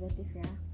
negatif ya.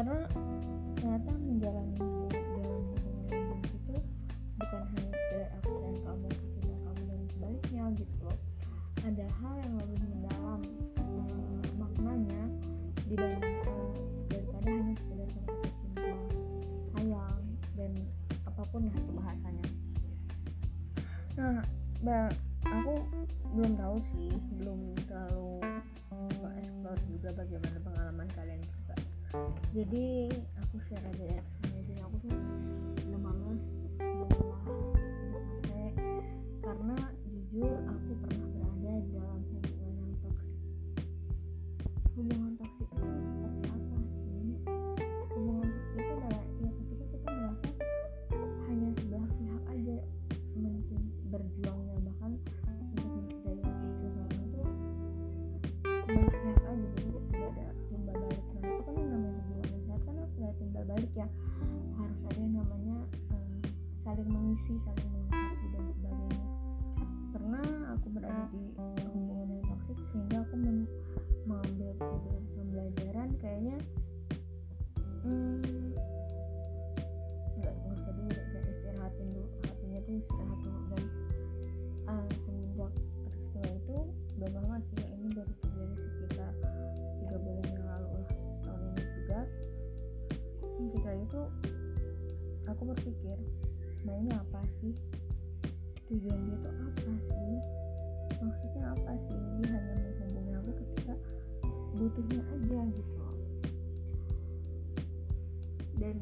karena ternyata menjalani gitu ada hal yang lebih mendalam eh, maknanya dibandingkan daripada hanya sekedar cinta sayang dan apa pun lah bahasanya. Nah bah, aku belum tahu sih jadi aku share aja ya. Aku tuh sih saling melengkapi dan sebagainya. Pernah aku berada di hubungan yang toksik sehingga aku mengambil mengambil pembelajaran kayaknya hmm, nggak nggak usah dulu nggak istirahatin dulu. Hatinya tuh istirahat dulu. Dan uh, semenjak peristiwa itu udah lama sih ini baru terjadi sekitar tiga bulan yang lalu lah tahun ini juga. Ketika itu aku berpikir Nah, maunya apa sih? Tujuan dia tuh apa sih? Maksudnya apa sih? Dia hanya menghubungi aku ketika butuhnya aja gitu. Dan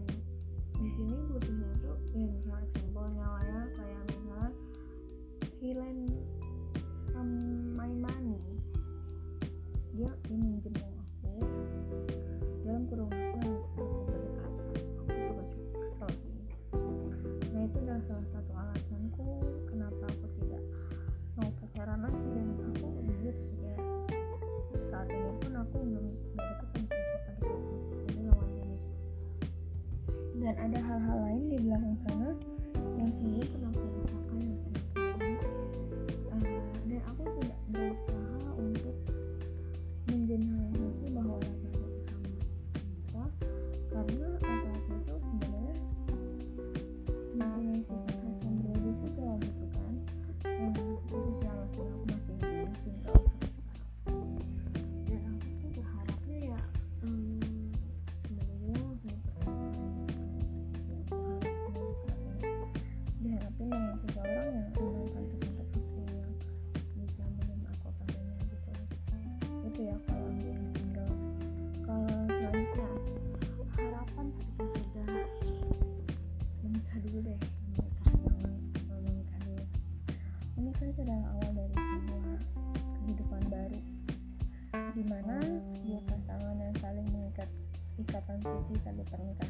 kita di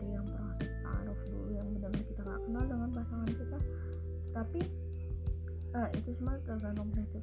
dari yang proses taruh dulu yang benar-benar kita gak kenal dengan pasangan kita, tapi uh, itu semua tergantung prinsip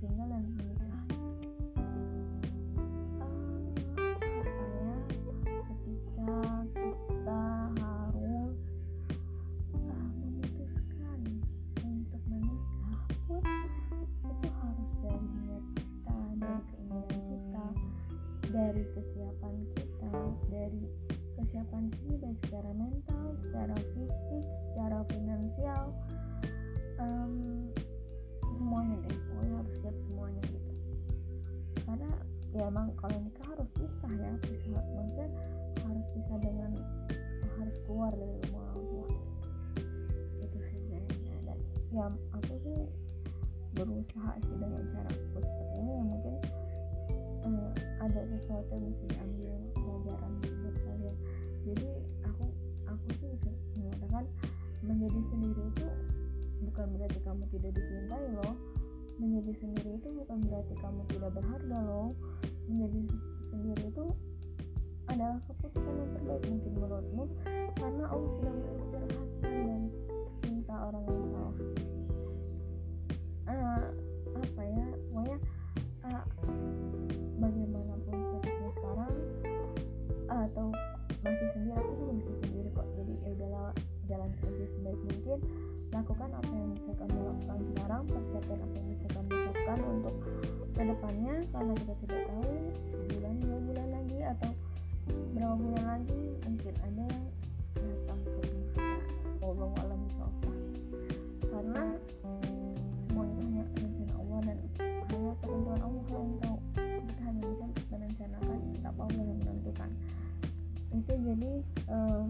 single dan ya emang kalau nikah harus pisah ya pisah. Maksudnya harus pisah dengan harus keluar dari rumah orang tua. Itu kayaknya dan ya aku sih berusaha sih dengan cara aku seperti ini. Yang mungkin eh, ada sesuatu yang bisa diambil pelajaran buat kalian jadi aku aku sih bisa mengatakan menjadi sendiri itu bukan berarti kamu tidak dicintai loh menjadi sendiri itu bukan berarti kamu tidak berharga loh. Menjadi sendiri itu adalah keputusan yang terbaik mungkin menurutmu karena Allah sudah mengistirahatkan dan cinta orang yang salah uh, apa ya pokoknya uh, bagaimanapun statusnya sekarang uh, atau masih sendiri aku juga masih sendiri kok. Jadi ya udahlah jalan aja sebaik mungkin. Lakukan apa yang bisa kamu lakukan sekarang persiapkan apa yang bisa kamu siapkan untuk ke depannya karena kita tidak tahu bulan dua bulan lagi atau berapa bulan lagi mungkin ada yang datang ke rumah. Allah alam karena semua itu hanya rencana Allah dan hanya ketentuan Allah yang tahu. Kita hanya bisa merencanakan tetap Allah yang menentukan. Itu jadi um,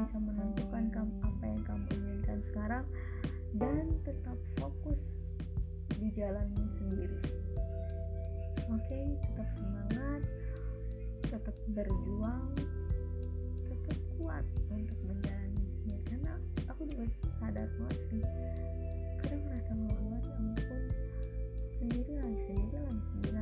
bisa menentukan kamu, apa yang kamu inginkan sekarang dan tetap fokus di jalanmu sendiri. Oke okay, tetap semangat tetap berjuang tetap kuat untuk menjalani menjalaninya karena aku juga sadar banget sih kadang merasa bahwa ya ampun sendiri lagi sendiri lagi sendiri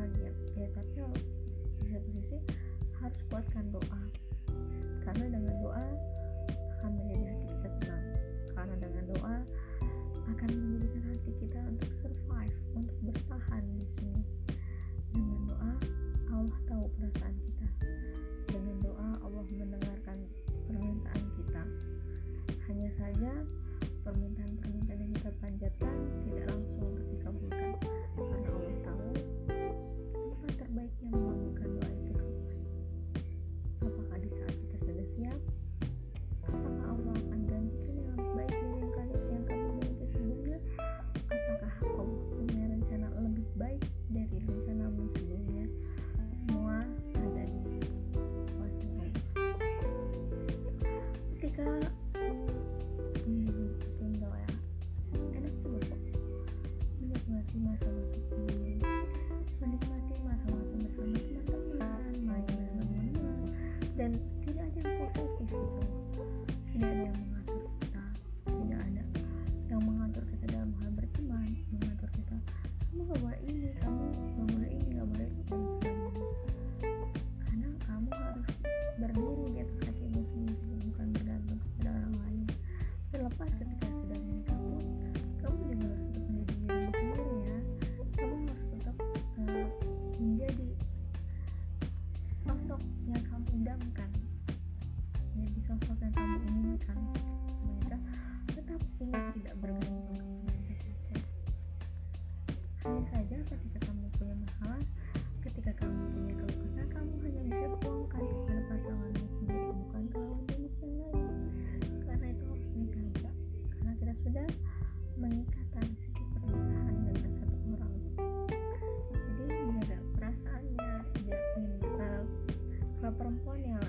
uh, perempuan yang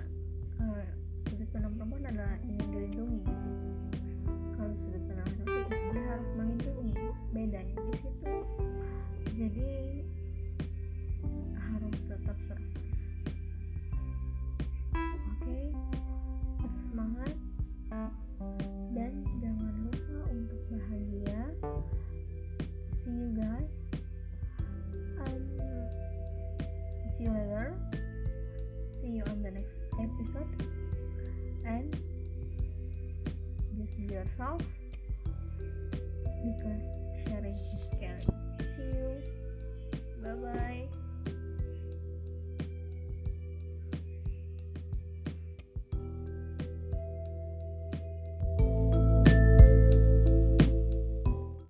uh, sudut pandang perempuan adalah ingin dilindungi. Kalau sudut pandang laki ya, dia harus melindungi bedanya di situ. Jadi harus tetap survive oke semangat. Dan jangan lupa untuk bahagia. See you guys. yourself because sharing is caring. See you. Bye bye.